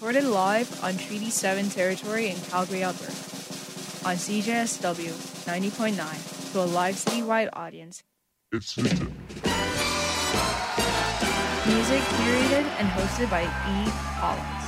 recorded live on Treaty 7 territory in Calgary, Alberta. On CJSW 90.9 to a live citywide audience. It's the. Music curated and hosted by E. Collins.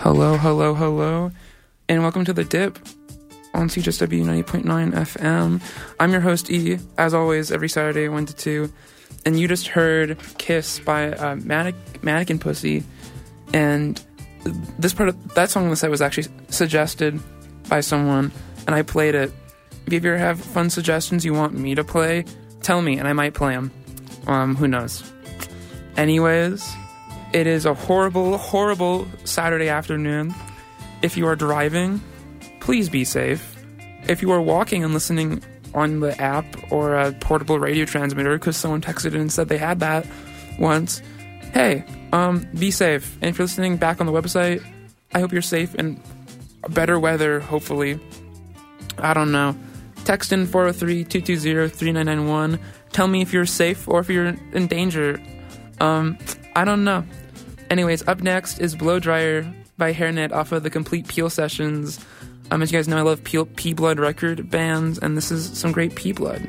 Hello, hello, hello, and welcome to the Dip on CJSW 90.9 FM. I'm your host E, as always, every Saturday, 1 to 2. And you just heard Kiss by uh, Manneq- Mannequin Pussy. And this part of that song on the set was actually suggested by someone, and I played it. If you ever have fun suggestions you want me to play, tell me, and I might play them. Um, who knows? Anyways, it is a horrible, horrible Saturday afternoon. If you are driving, please be safe. If you are walking and listening on the app or a portable radio transmitter, because someone texted and said they had that once, hey, um, be safe. And if you're listening back on the website, I hope you're safe in better weather, hopefully. I don't know. Text in 403 220 3991. Tell me if you're safe or if you're in danger. Um, I don't know. Anyways, up next is Blow Dryer by Hairnet off of the Complete Peel Sessions. Um, as you guys know, I love Peel, P Blood record bands, and this is some great P Blood.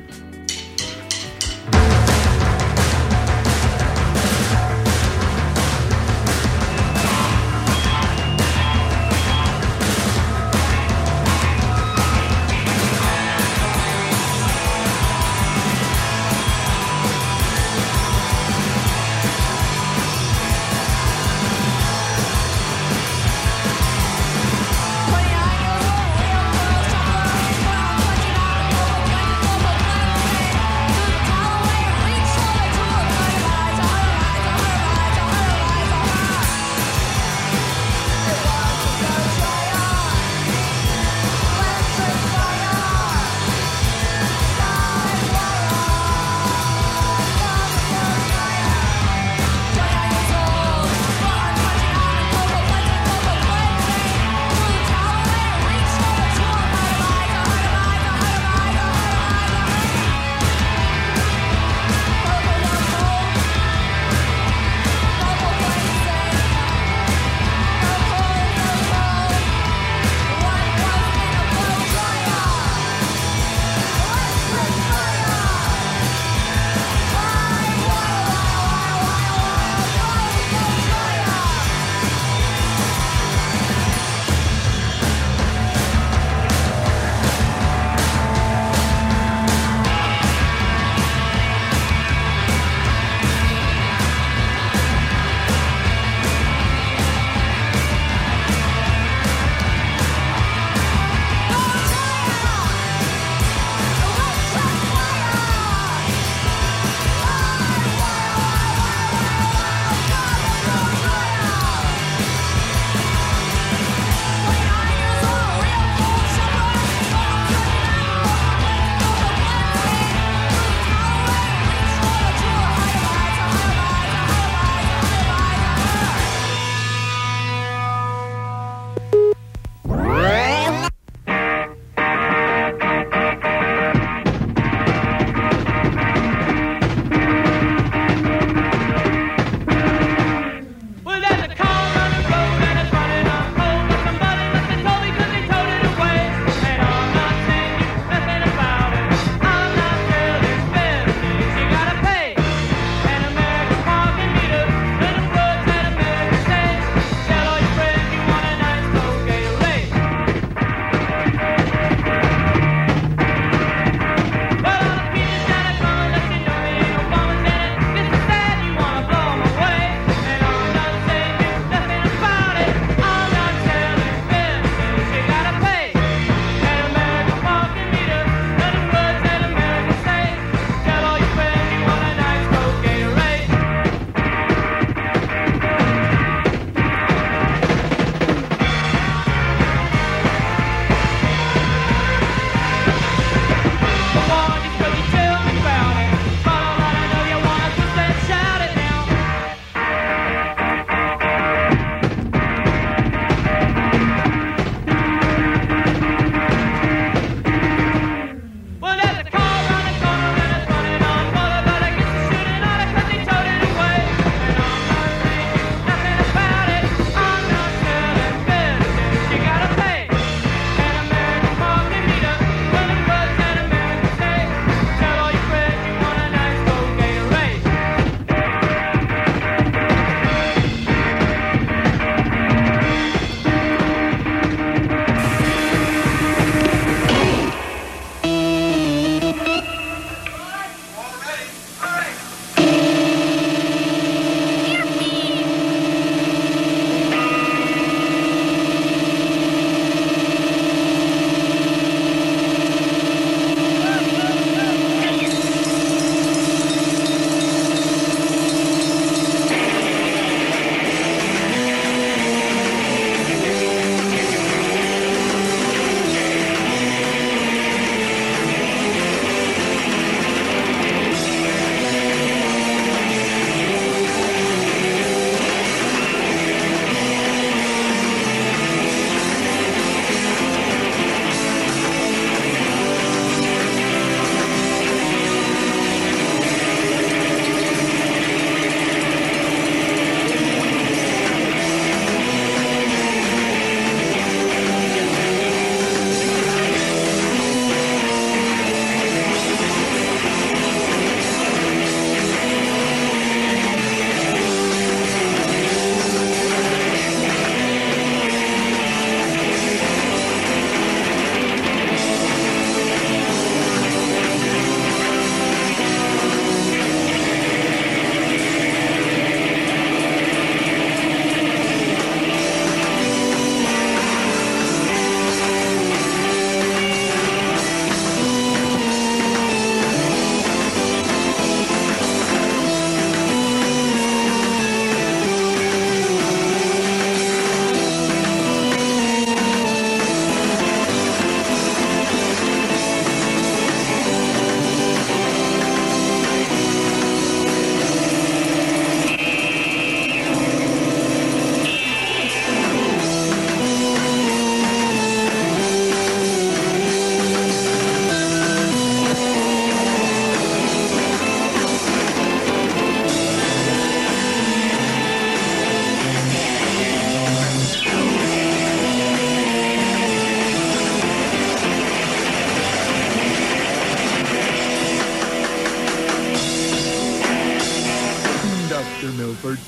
Dr. Milford.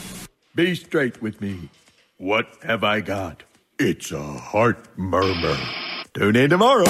Be straight with me. What have I got? It's a heart murmur. Tune in tomorrow.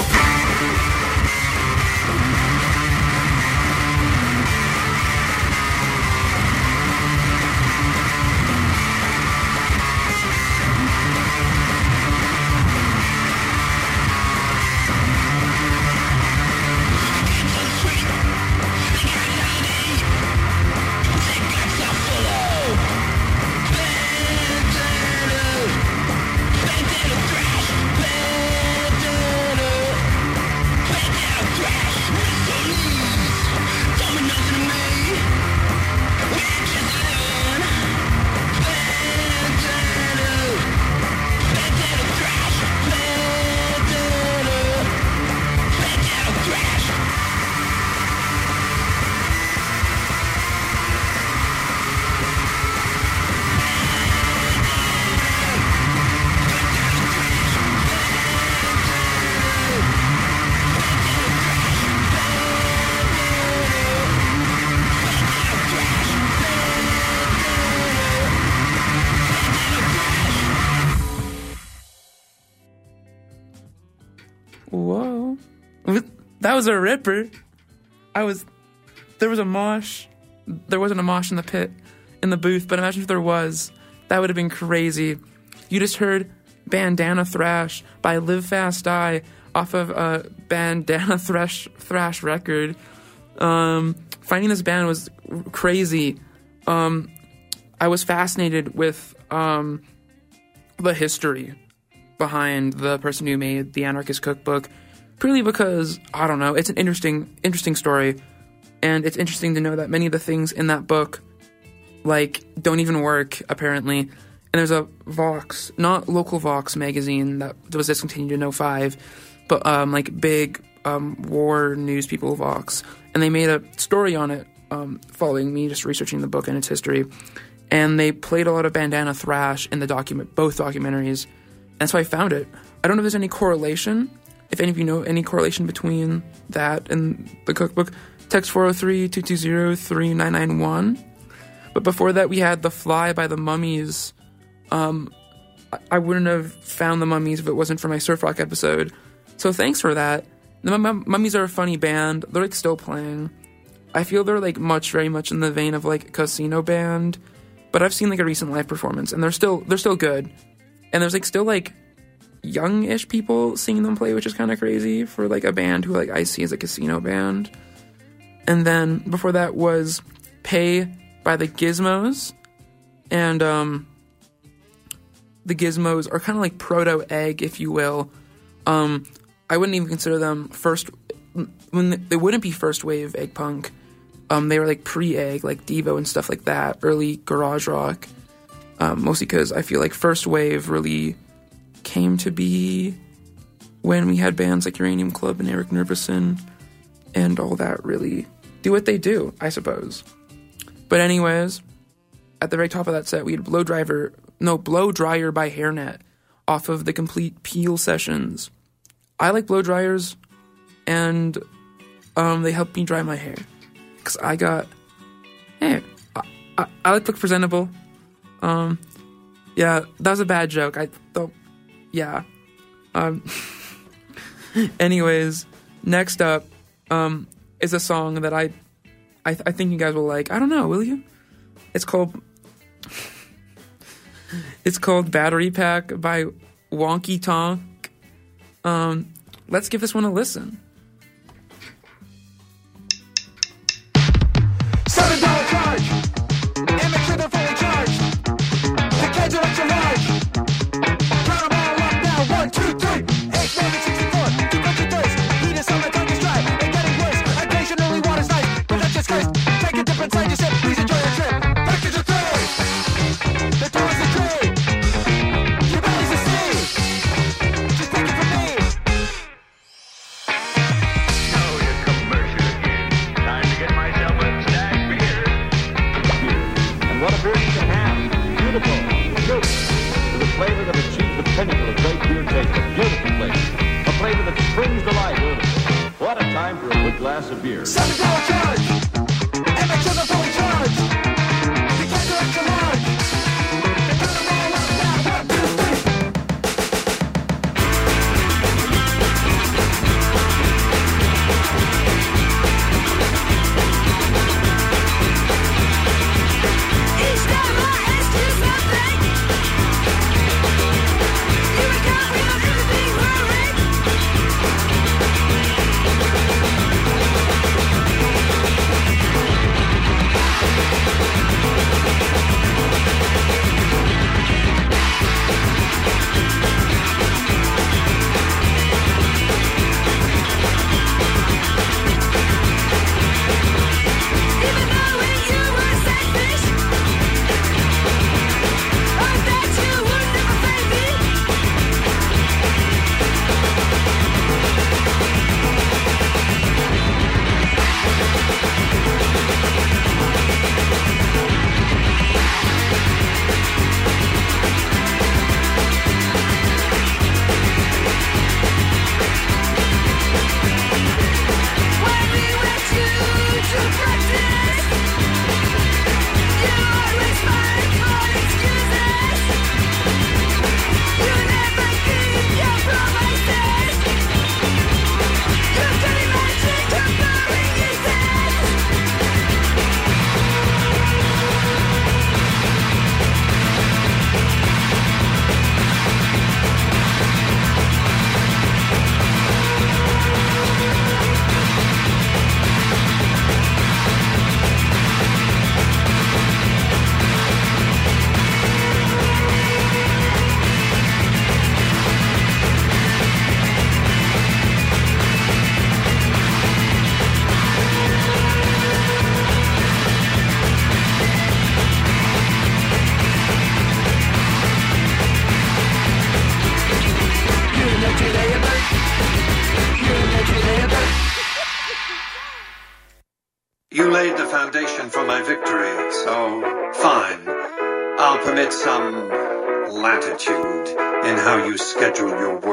Was a ripper. I was. There was a mosh. There wasn't a mosh in the pit, in the booth, but imagine if there was. That would have been crazy. You just heard Bandana Thrash by Live Fast Die off of a Bandana Thrash, Thrash record. Um, finding this band was crazy. Um, I was fascinated with um, the history behind the person who made the Anarchist Cookbook, purely because I don't know, it's an interesting interesting story, and it's interesting to know that many of the things in that book, like, don't even work apparently. And there's a Vox, not local Vox magazine that was discontinued in 05, but um, like big um, war news people Vox, and they made a story on it um, following me just researching the book and its history. And they played a lot of bandana thrash in the document, both documentaries. And so I found it. I don't know if there's any correlation. If any of you know any correlation between that and the cookbook, text 403 220 3991. But before that, we had The Fly by the Mummies. Um, I- wouldn't have found the Mummies if it wasn't for my surf rock episode. So thanks for that. The Mum- Mummies are a funny band. They're like still playing. I feel they're like much, very much in the vein of like Casino Band. But I've seen like a recent live performance, and they're still they're still good and there's like still like young-ish people seeing them play, which is kind of crazy for like a band who like I see as a casino band. And then before that was Pay by the Gizmos, and um, the Gizmos are kind of like proto egg, if you will. Um, I wouldn't even consider them first when they wouldn't be first wave egg punk. Um, they were like pre-egg, like Devo and stuff like that, early garage rock um, mostly because I feel like first wave really came to be when we had bands like Uranium Club and Eric Nervison and all that really do what they do, I suppose. But anyways, at the very top of that set, we had Blow Driver, no, Blow Dryer by Hairnet off of the Complete Peel sessions. I like blow dryers, and um, they help me dry my hair because I got, hey, I, I, I like look presentable. Um, yeah, that was a bad joke. I don't. Yeah. Um. anyways, next up, um, is a song that I, I, I think you guys will like. I don't know, will you? It's called. it's called Battery Pack by Wonky Tonk. Um, let's give this one a listen. A dip latitude in how you schedule your work.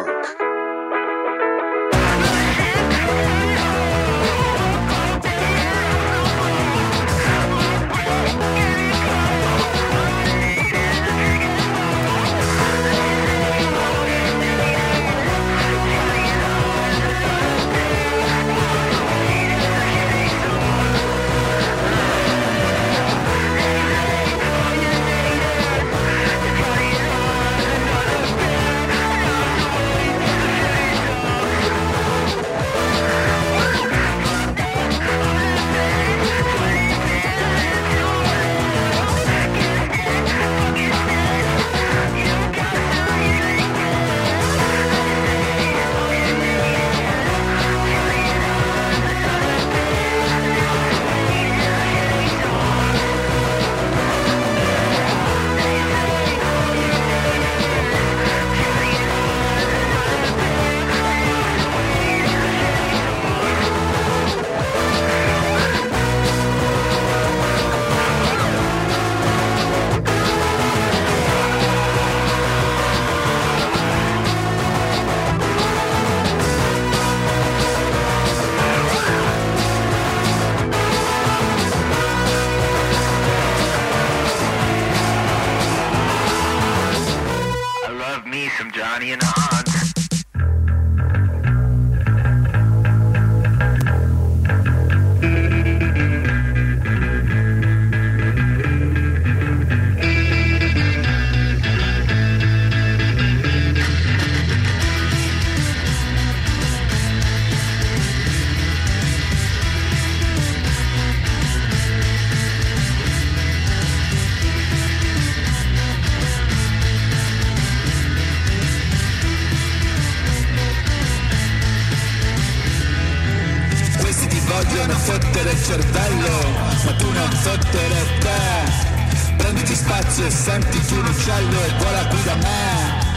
Vogliono fottere il cervello, ma tu non fottere te. Prenditi spazio e sentiti un uccello e vola qui da me.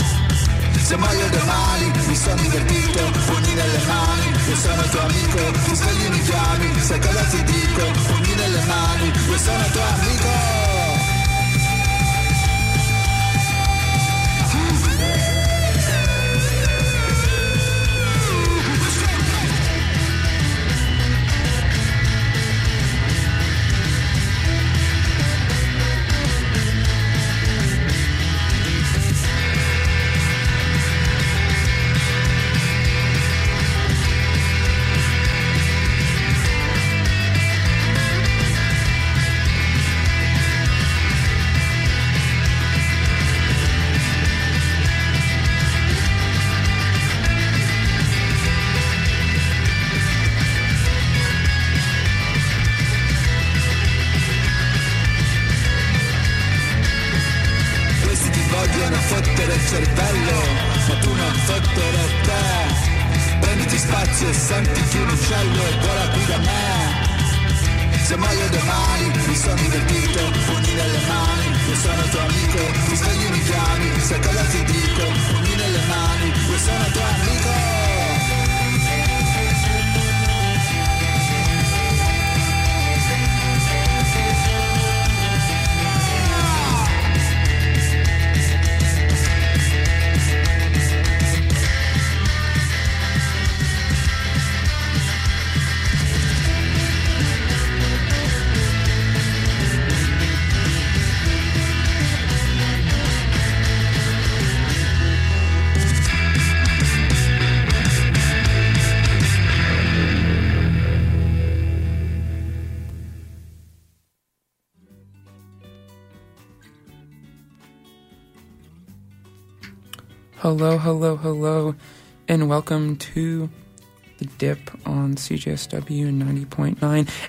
Se muoio domani mi sono divertito, pugni nelle mani, io sono tuo amico, ti svegli mi chiami, sai cosa ti dico, pugni nelle mani, io sono tuo amico. Hello, hello, hello, and welcome to the dip on CJSW 90.9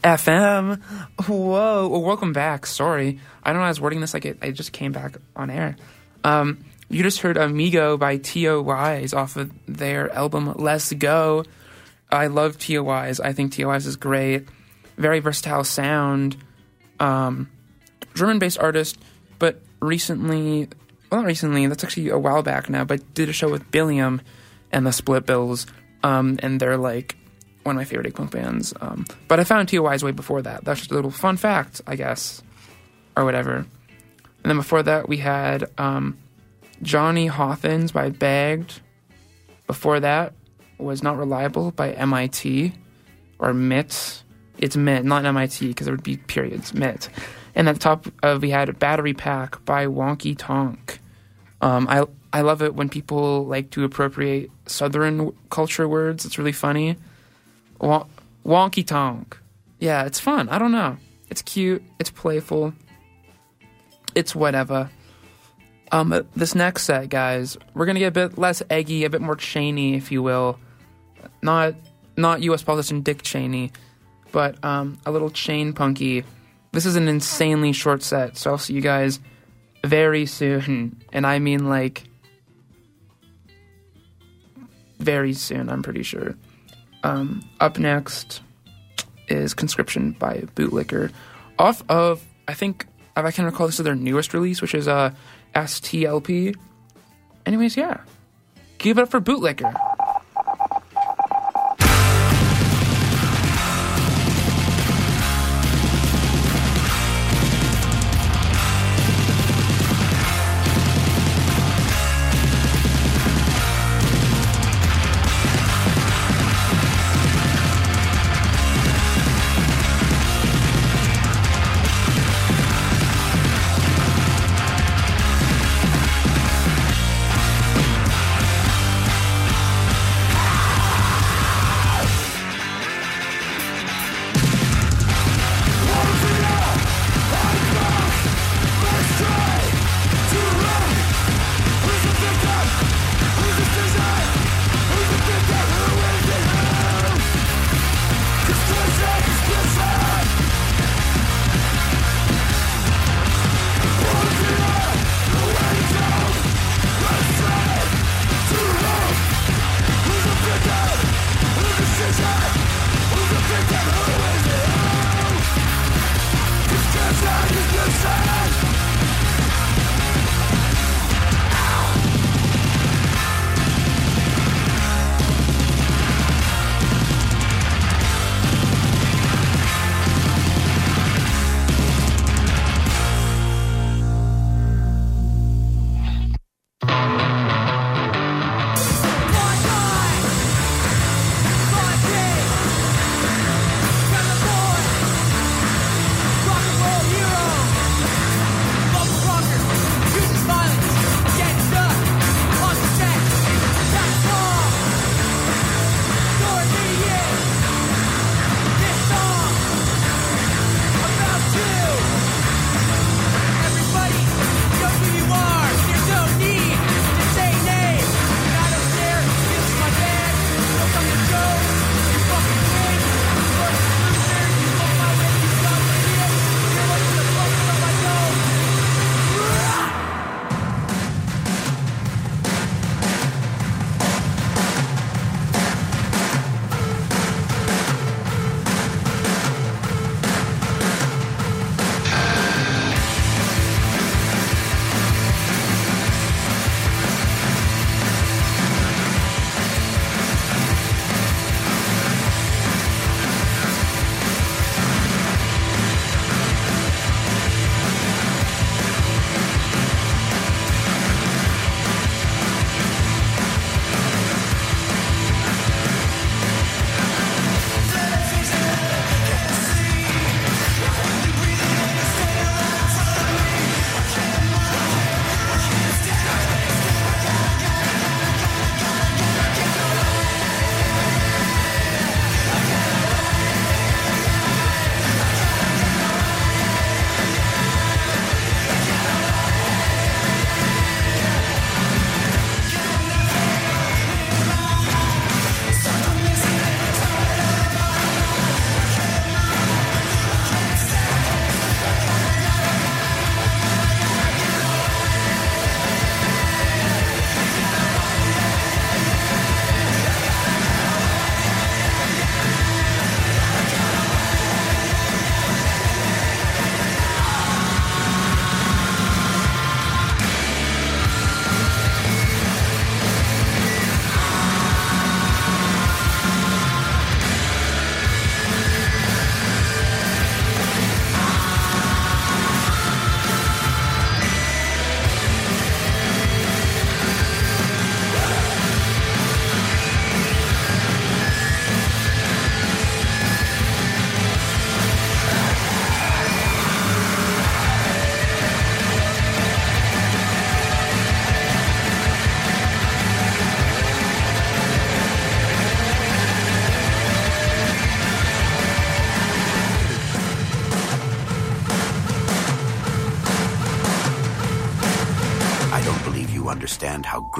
FM. Whoa, well, welcome back. Sorry, I don't know. I was wording this like it, I just came back on air. Um, you just heard Amigo by Teo Wise off of their album Let's Go. I love Teo Wise. I think Teo Wise is great. Very versatile sound. Um, German based artist, but recently, well, not recently, that's actually a while back now, but did a show with Billiam and the Split Bills. Um, and they're like one of my favorite punk bands. Um, but I found Teo Wise way before that. That's just a little fun fact, I guess, or whatever. And then before that, we had um, Johnny Hawthins by Bagged. Before that was Not Reliable by MIT or MIT. It's MIT, not MIT, because there would be periods. MIT. And at the top, uh, we had Battery Pack by Wonky Tonk. Um, I I love it when people like to appropriate Southern culture words. It's really funny. Won- wonky tonk. Yeah, it's fun. I don't know. It's cute. It's playful. It's whatever. Um, uh, this next set, guys, we're gonna get a bit less eggy, a bit more Cheney, if you will. Not not U.S. politician Dick Cheney, but um, a little chain punky. This is an insanely short set, so I'll see you guys very soon, and I mean like very soon. I'm pretty sure. Um, up next is Conscription by Bootlicker, off of I think if I can recall this is their newest release, which is uh, STLP. Anyways, yeah, give it up for Bootlicker.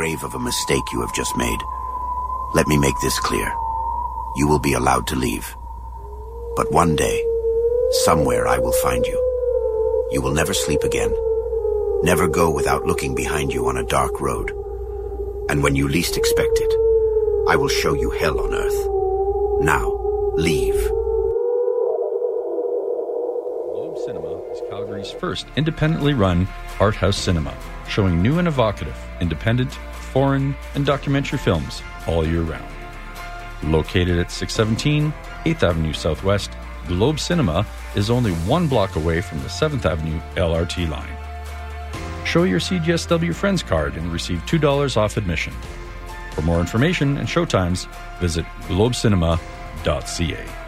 Grave of a mistake you have just made. Let me make this clear. You will be allowed to leave. But one day, somewhere I will find you. You will never sleep again. Never go without looking behind you on a dark road. And when you least expect it, I will show you hell on earth. Now, leave. Globe Cinema is Calgary's first independently run art house cinema, showing new and evocative, independent, foreign, and documentary films all year round. Located at 617 8th Avenue Southwest, Globe Cinema is only one block away from the 7th Avenue LRT line. Show your CJSW Friends card and receive $2 off admission. For more information and showtimes, visit globecinema.ca.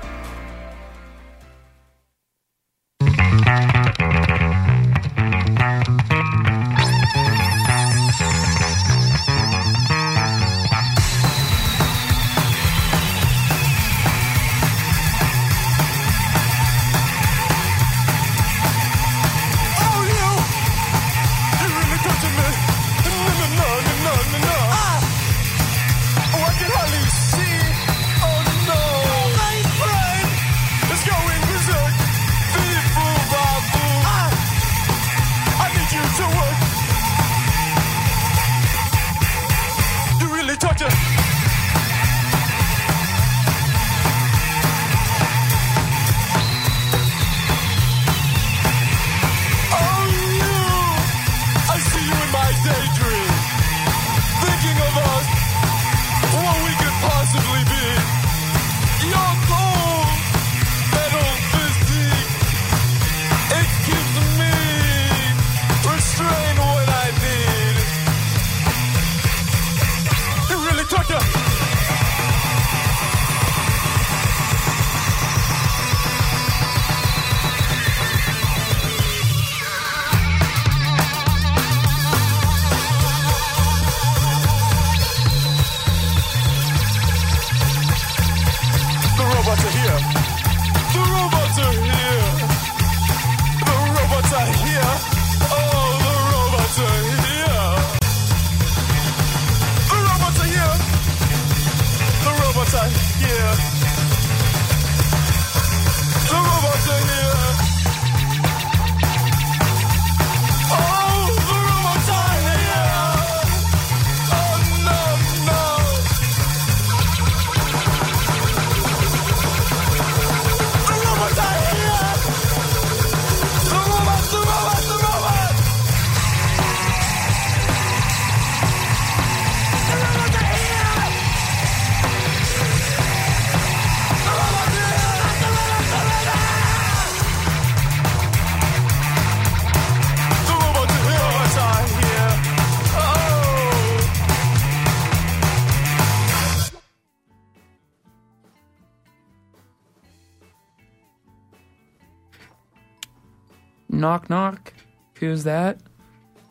Knock, knock. Who's that?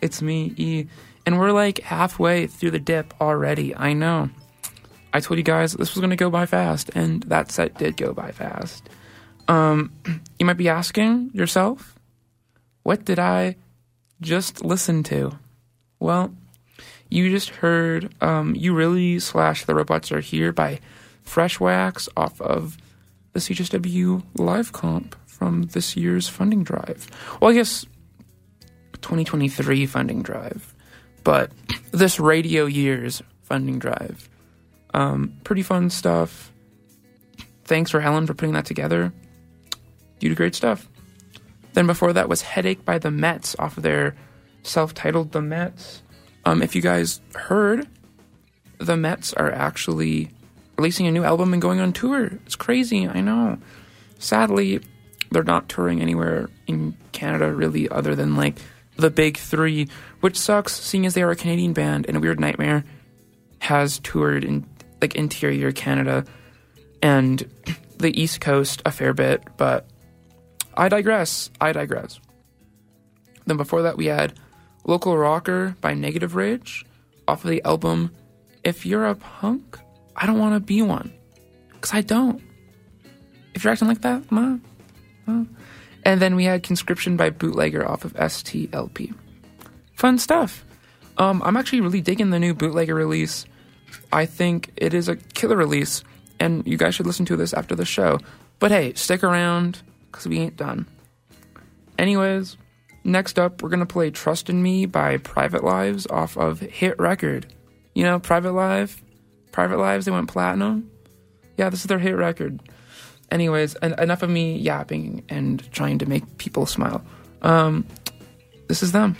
It's me, E. And we're like halfway through the dip already. I know. I told you guys this was going to go by fast, and that set did go by fast. Um, you might be asking yourself, what did I just listen to? Well, you just heard um, You Really slash The Robots Are Here by Fresh Wax off of the CJSW live comp from this year's funding drive. Well, I guess 2023 funding drive, but this radio year's funding drive. Um, pretty fun stuff. Thanks for Helen for putting that together. You do great stuff. Then before that was Headache by the METZ off of their self-titled The METZ. Um, if you guys heard, the METZ are actually releasing a new album and going on tour. It's crazy, I know. Sadly, they're not touring anywhere in Canada really other than like the big three, which sucks seeing as they are a Canadian band and a Weird Nightmare has toured in like interior Canada and the East Coast a fair bit, but I digress. I digress. Then before that we had Local Rocker by Negative Rage off of the album If You're a Punk, I Don't Want to Be One. Cause I don't. If you're acting like that, nah. And then we had Conscription by Bootlicker off of STLP. Fun stuff. Um, I'm actually really digging the new Bootlicker release. I think it is a killer release, and you guys should listen to this after the show. But hey, stick around because we ain't done. Anyways, next up, we're gonna play "Trust in Me" by Private Lives off of Hit Record. You know, Private Live, Private Lives, they went platinum. Yeah, this is their hit record. Anyways, en- enough of me yapping and trying to make people smile. Um, this is them.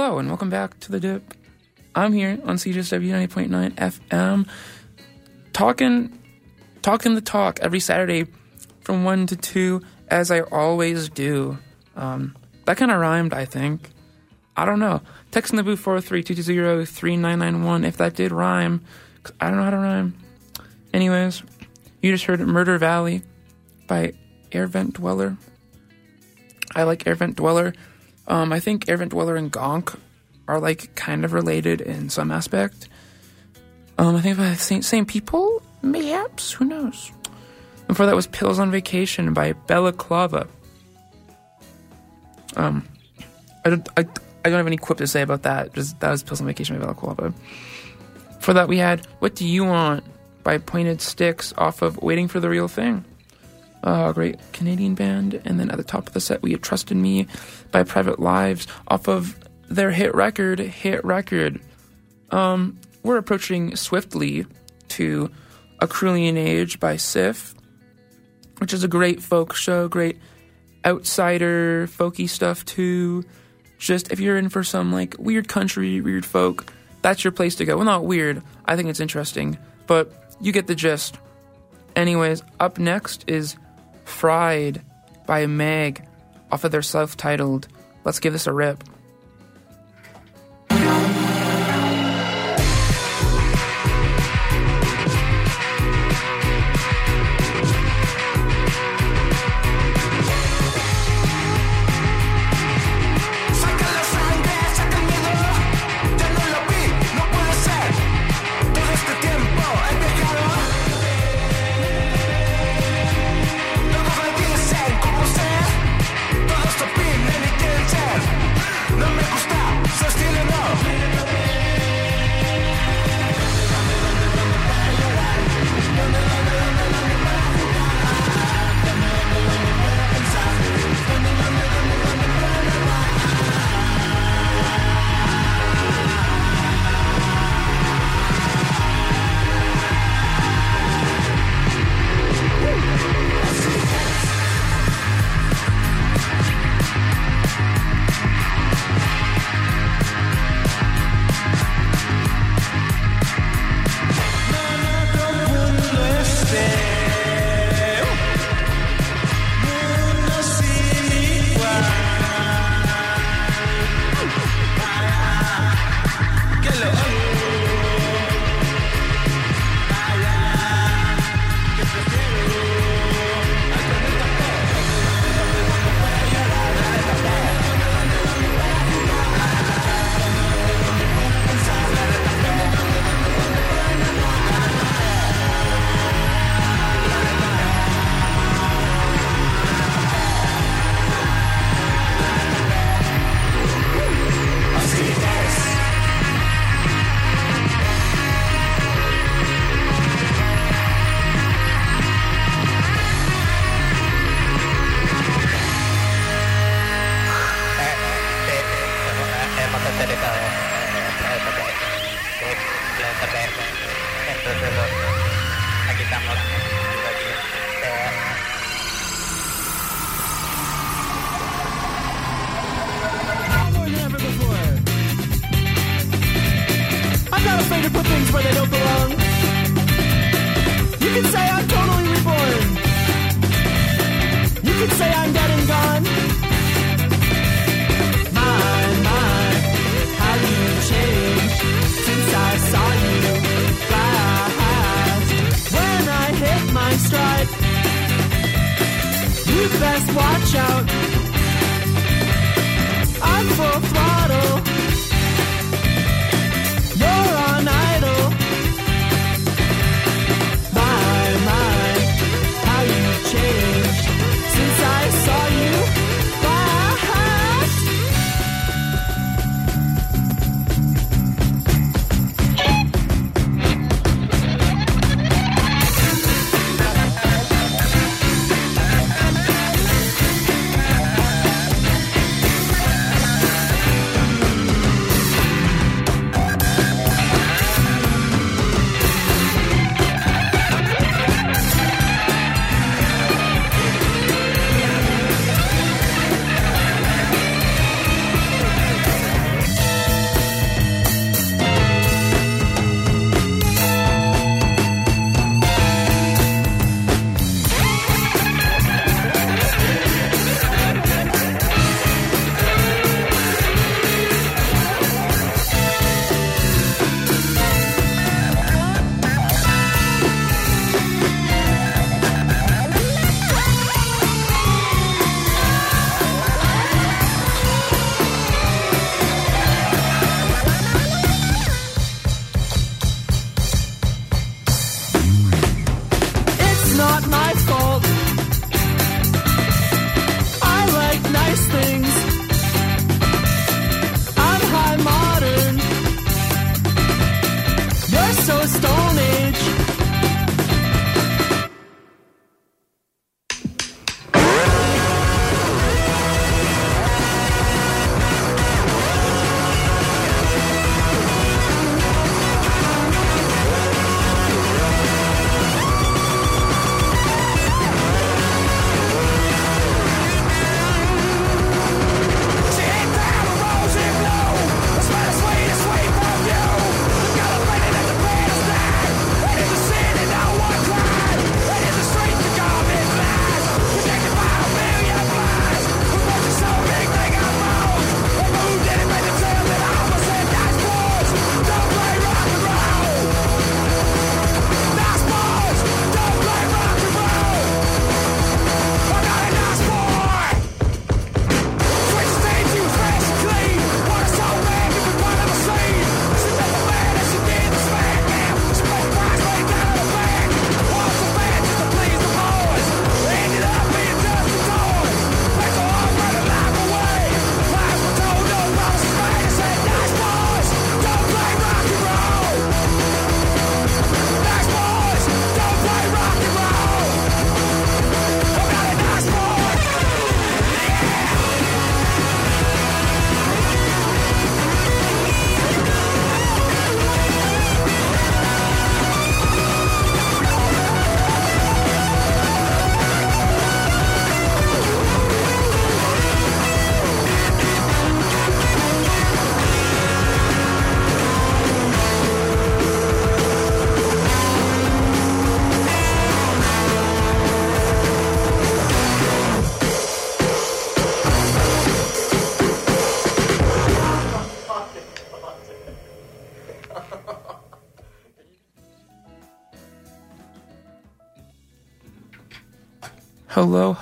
Hello and welcome back to the Dip. I'm here on CJSW 90.9 FM, talking, talking the talk every Saturday from one to two, as I always do. Um, that kind of rhymed, I think. I don't know. Text in the booth 403-220-3991 if that did rhyme. I don't know how to rhyme. Anyways, you just heard Murder Valley by Air Vent Dweller. I like Air Vent Dweller. Um, I think Air Dweller and Gonk are like kind of related in some aspect. Um, I think by the same, same people, mayhaps. Who knows? Before that was Pills on Vacation by Balaclava. Um, I don't, I, I don't have any quip to say about that. Just that was Pills on Vacation by Balaclava. For that, we had What Do You Want by Pointed Sticks off of Waiting for the Real Thing. A great Canadian band. And then at the top of the set, we had Trust in Me by Private Lives off of their hit record, Hit Record. Um, we're approaching swiftly to A Cruelian Age by Sif, which is a great folk show, great outsider, folky stuff too. Just if you're in for some like weird country, weird folk, that's your place to go. Well, not weird. I think it's interesting, but you get the gist. Anyways, up next is Fried by Meg off of their self titled. Let's give this a rip.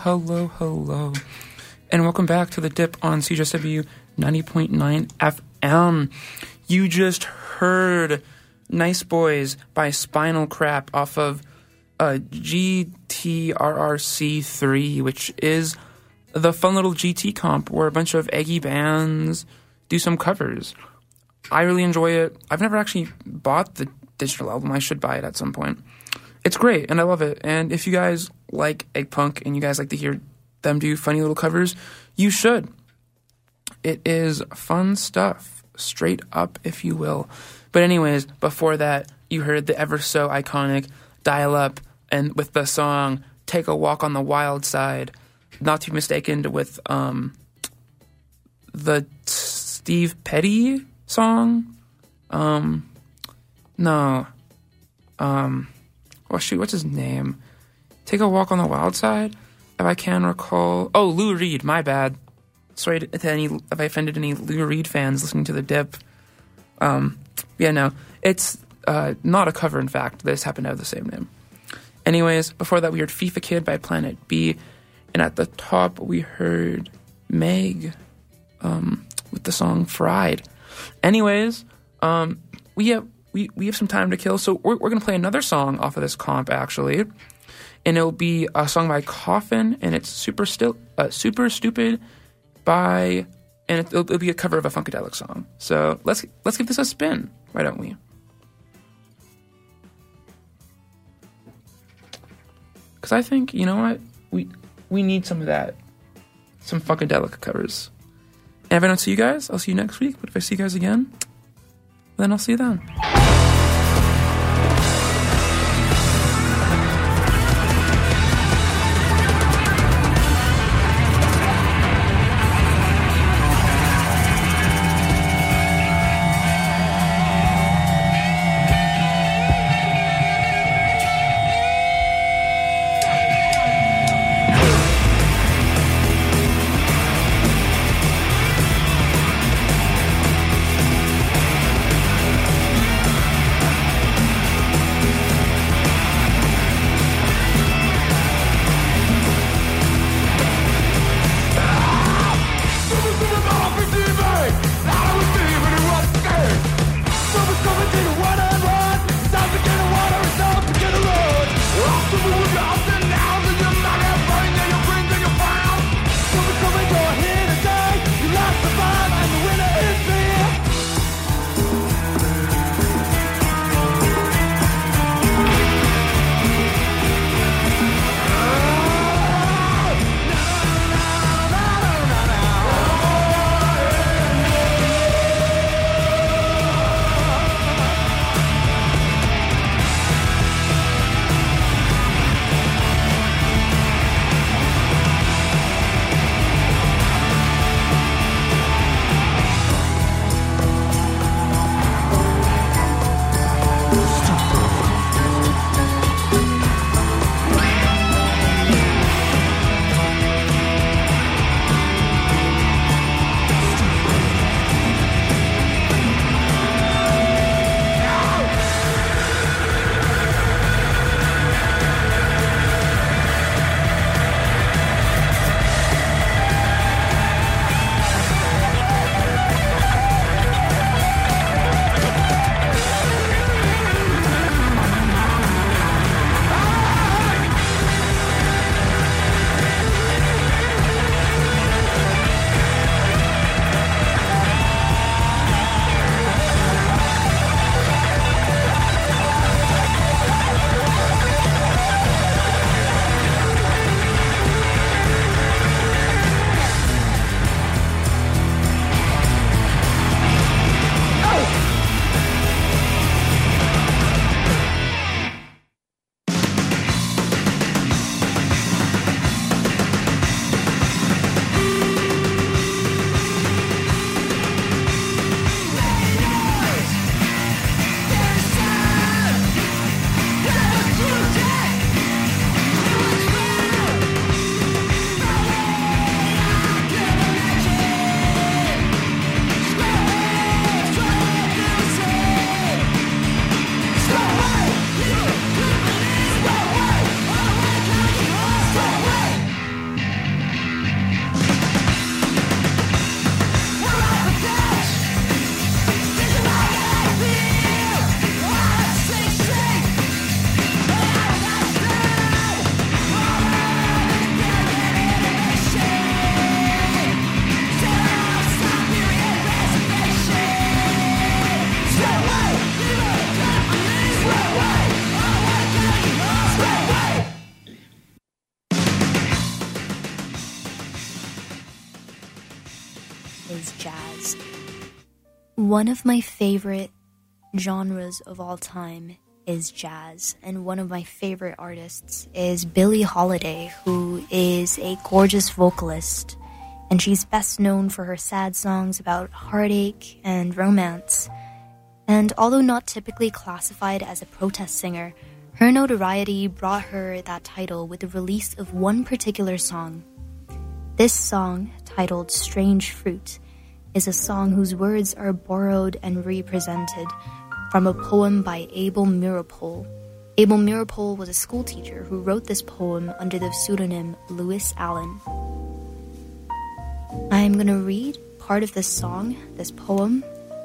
Hello, hello. And welcome back to the dip on CJSW 90.9 FM. You just heard Nice Boys by Spinal Crap off of uh, GTRRC3, which is the fun little GT comp where a bunch of eggy bands do some covers. I really enjoy it. I've never actually bought the digital album. I should buy it at some point. It's great and I love it. And if you guys like Egg Punk and you guys like to hear them do funny little covers, you should. It is fun stuff, straight up, if you will. But, anyways, before that, you heard the ever so iconic Dial Up and with the song Take a Walk on the Wild Side, not to be mistaken with um, the Steve Petty song. Um, no. Um, oh shoot, what's his name? Take a walk on the wild side. If I can recall, oh Lou Reed. My bad. Sorry to, any if I offended any Lou Reed fans listening to the dip. Um, yeah, no, it's uh, not a cover. In fact, this happened to have the same name. Anyways, before that, we heard FIFA Kid by Planet B, and at the top we heard Meg um, with the song Fried. Anyways, um, we have we, we have some time to kill, so we're, we're gonna play another song off of this comp actually, and it'll be a song by Coffin, and it's super still uh, super stupid by, and it'll, it'll be a cover of a funkadelic song. So let's let's give this a spin, why don't we? Because I think you know what we we need some of that, some funkadelic covers. And if I don't see you guys, I'll see you next week. But if I see you guys again, then I'll see you then. One of my favorite genres of all time is jazz, and one of my favorite artists is Billie Holiday, who is a gorgeous vocalist, and she's best known for her sad songs about heartache and romance. And although not typically classified as a protest singer, her notoriety brought her that title with the release of one particular song. This song, titled Strange Fruit, is a song whose words are borrowed and represented from a poem by Abel Meeropol. Abel Meeropol was a schoolteacher who wrote this poem under the pseudonym Lewis Allan. I'm going to read part of this song, this poem,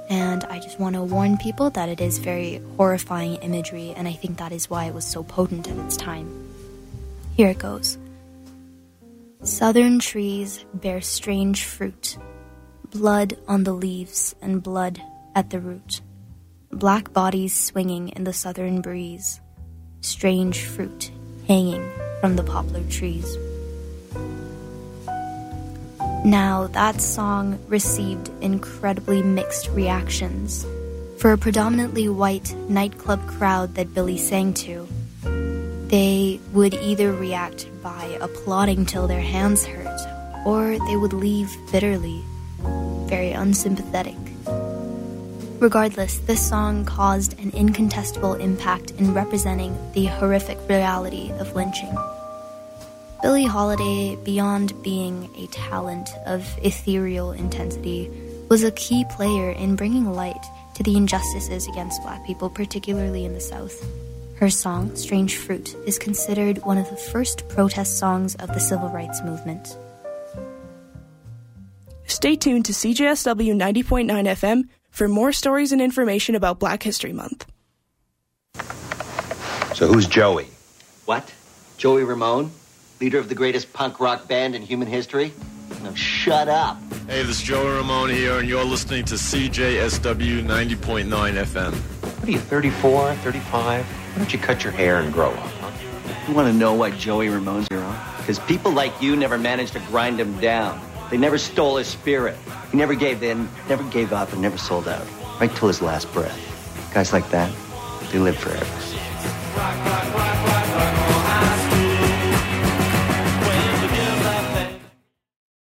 and I just want to warn people that it is very horrifying imagery, and I think that is why it was so potent at its time. Here it goes Southern trees bear strange fruit, blood on the leaves and blood at the root, black bodies swinging in the southern breeze, strange fruit hanging from the poplar trees. Now, that song received incredibly mixed reactions. For a predominantly white nightclub crowd that Billie sang to, they would either react by applauding till their hands hurt, or they would leave bitterly, very unsympathetic. Regardless, this song caused an incontestable impact in representing the horrific reality of lynching. Billie Holiday, beyond being a talent of ethereal intensity, was a key player in bringing light to the injustices against black people, particularly in the South. Her song, Strange Fruit, is considered one of the first protest songs of the civil rights movement. Stay tuned to CJSW 90.9 FM for more stories and information about Black History Month. So who's Joey? What? Joey Ramone? Leader of the greatest punk rock band in human history? No, shut up. Hey, this is Joey Ramone here, and you're listening to CJSW 90.9 FM. What are you, 34, 35? Why don't you cut your hair and grow up, huh? You want to know why Joey Ramone's your own? Because people like you never managed to grind him down. They never stole his spirit. He never gave in, never gave up, and never sold out. Right till his last breath. Guys like that, they live forever. Rock, rock, rock.